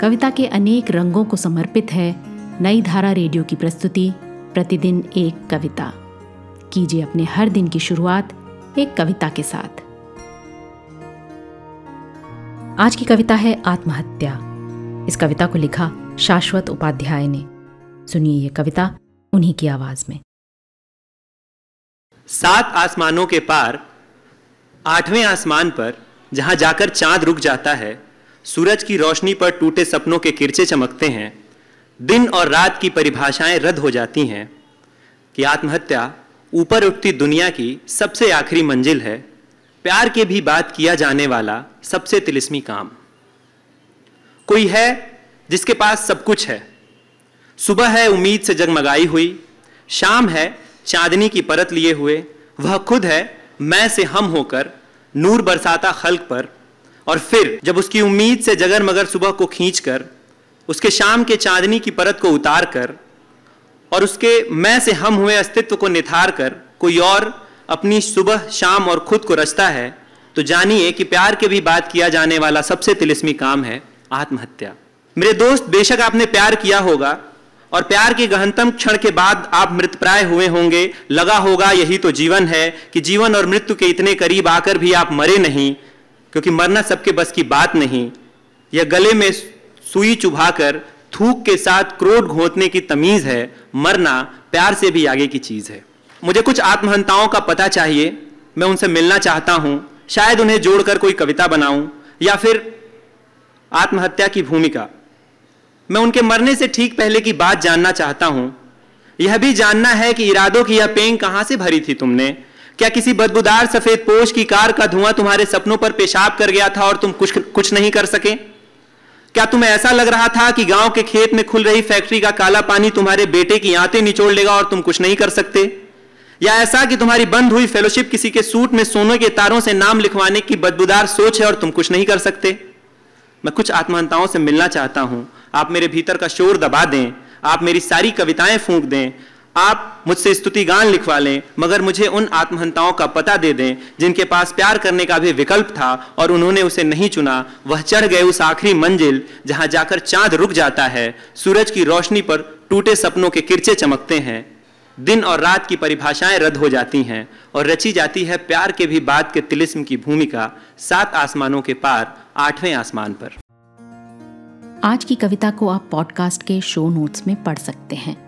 कविता के अनेक रंगों को समर्पित है नई धारा रेडियो की प्रस्तुति, प्रतिदिन एक कविता। कीजिए अपने हर दिन की शुरुआत एक कविता के साथ। आज की कविता है आत्महत्या। इस कविता को लिखा शाश्वत उपाध्याय ने। सुनिए ये कविता उन्हीं की आवाज़ में। सात आसमानों के पार, आठवें आसमान पर, जहाँ जाकर चाँद रुक जाता है सूरज की रोशनी पर टूटे सपनों के किरचे चमकते हैं। दिन और रात की परिभाषाएँ रद्द हो जाती हैं कि आत्महत्या ऊपर उठती दुनिया की सबसे आखिरी मंजिल है। प्यार के भी बात किया जाने वाला सबसे तिलिस्मी काम। कोई है जिसके पास सब कुछ है। सुबह है, उम्मीद से जगमगाई हुई। शाम है, चांदनी की परत लिए हुए। वह खुद है, मैं से हम होकर, नूर बरसाता खल्क पर। और फिर जब उसकी उम्मीद से जगर मगर सुबह को खींचकर, उसके शाम के चांदनी की परत को उतार कर और उसके मैं से हम हुए अस्तित्व को निथार कर कोई और अपनी सुबह, शाम और खुद को रचता है तो जानिए कि प्यार के भी बात किया जाने वाला सबसे तिलिस्मी काम है आत्महत्या। मेरे दोस्त, बेशक आपने प्यार किया होगा और प्यार के गहनतम क्षण के बाद आप मृतप्राय हुए होंगे, लगा होगा यही तो जीवन है कि जीवन और मृत्यु के इतने करीब आकर भी आप मरे नहीं क्योंकि मरना सबके बस की बात नहीं यह गले में सुई चुभाकर थूक के साथ क्रोध घोंटने की तमीज है, मरना प्यार से भी आगे की चीज़ है। मुझे कुछ आत्महंताओं का पता चाहिए, मैं उनसे मिलना चाहता हूँ, शायद उन्हें जोड़कर कोई कविता बनाऊँ, या फिर आत्महत्या की भूमिका। मैं उनके मरने से ठीक पहले की बात जानना चाहता हूँ। यह भी जानना है कि इरादों की यह पेंग कहाँ से भरी थी तुमने? क्या किसी बदबूदार सफ़ेद पोश की कार का धुआँ तुम्हारे सपनों पर पेशाब कर गया था और तुम कुछ कुछ नहीं कर सके? क्या तुम्हें ऐसा लग रहा था कि गाँव के खेत में खुल रही फैक्ट्री का काला पानी तुम्हारे बेटे की आंतें निचोड़ लेगा और तुम कुछ नहीं कर सकते? या ऐसा कि तुम्हारी बंद हुई फेलोशिप किसी के सूट में सोने के तारों से नाम लिखवाने की बदबूदार सोच है और तुम कुछ नहीं कर सकते? मैं कुछ आत्महंताओं से मिलना चाहता हूँ। आप मेरे भीतर का शोर दबा दें। आप मेरी सारी कविताएँ फूंक दें। आप मुझसे स्तुति गान लिखवा लें, मगर मुझे उन आत्महंताओं का पता दे दें, जिनके पास प्यार करने का भी विकल्प था और उन्होंने उसे नहीं चुना। वह चढ़ गए उस आखिरी मंजिल, जहाँ जाकर चाँद रुक जाता है। सूरज की रोशनी पर टूटे सपनों के किरचे चमकते हैं। दिन और रात की परिभाषाएँ रद्द हो जाती हैं और रची जाती है प्यार के भी बात के तिलिस्म की भूमिका, सात आसमानों के पार, आठवें आसमान पर। आज की कविता को आप पॉडकास्ट के शो नोट्स में पढ़ सकते हैं।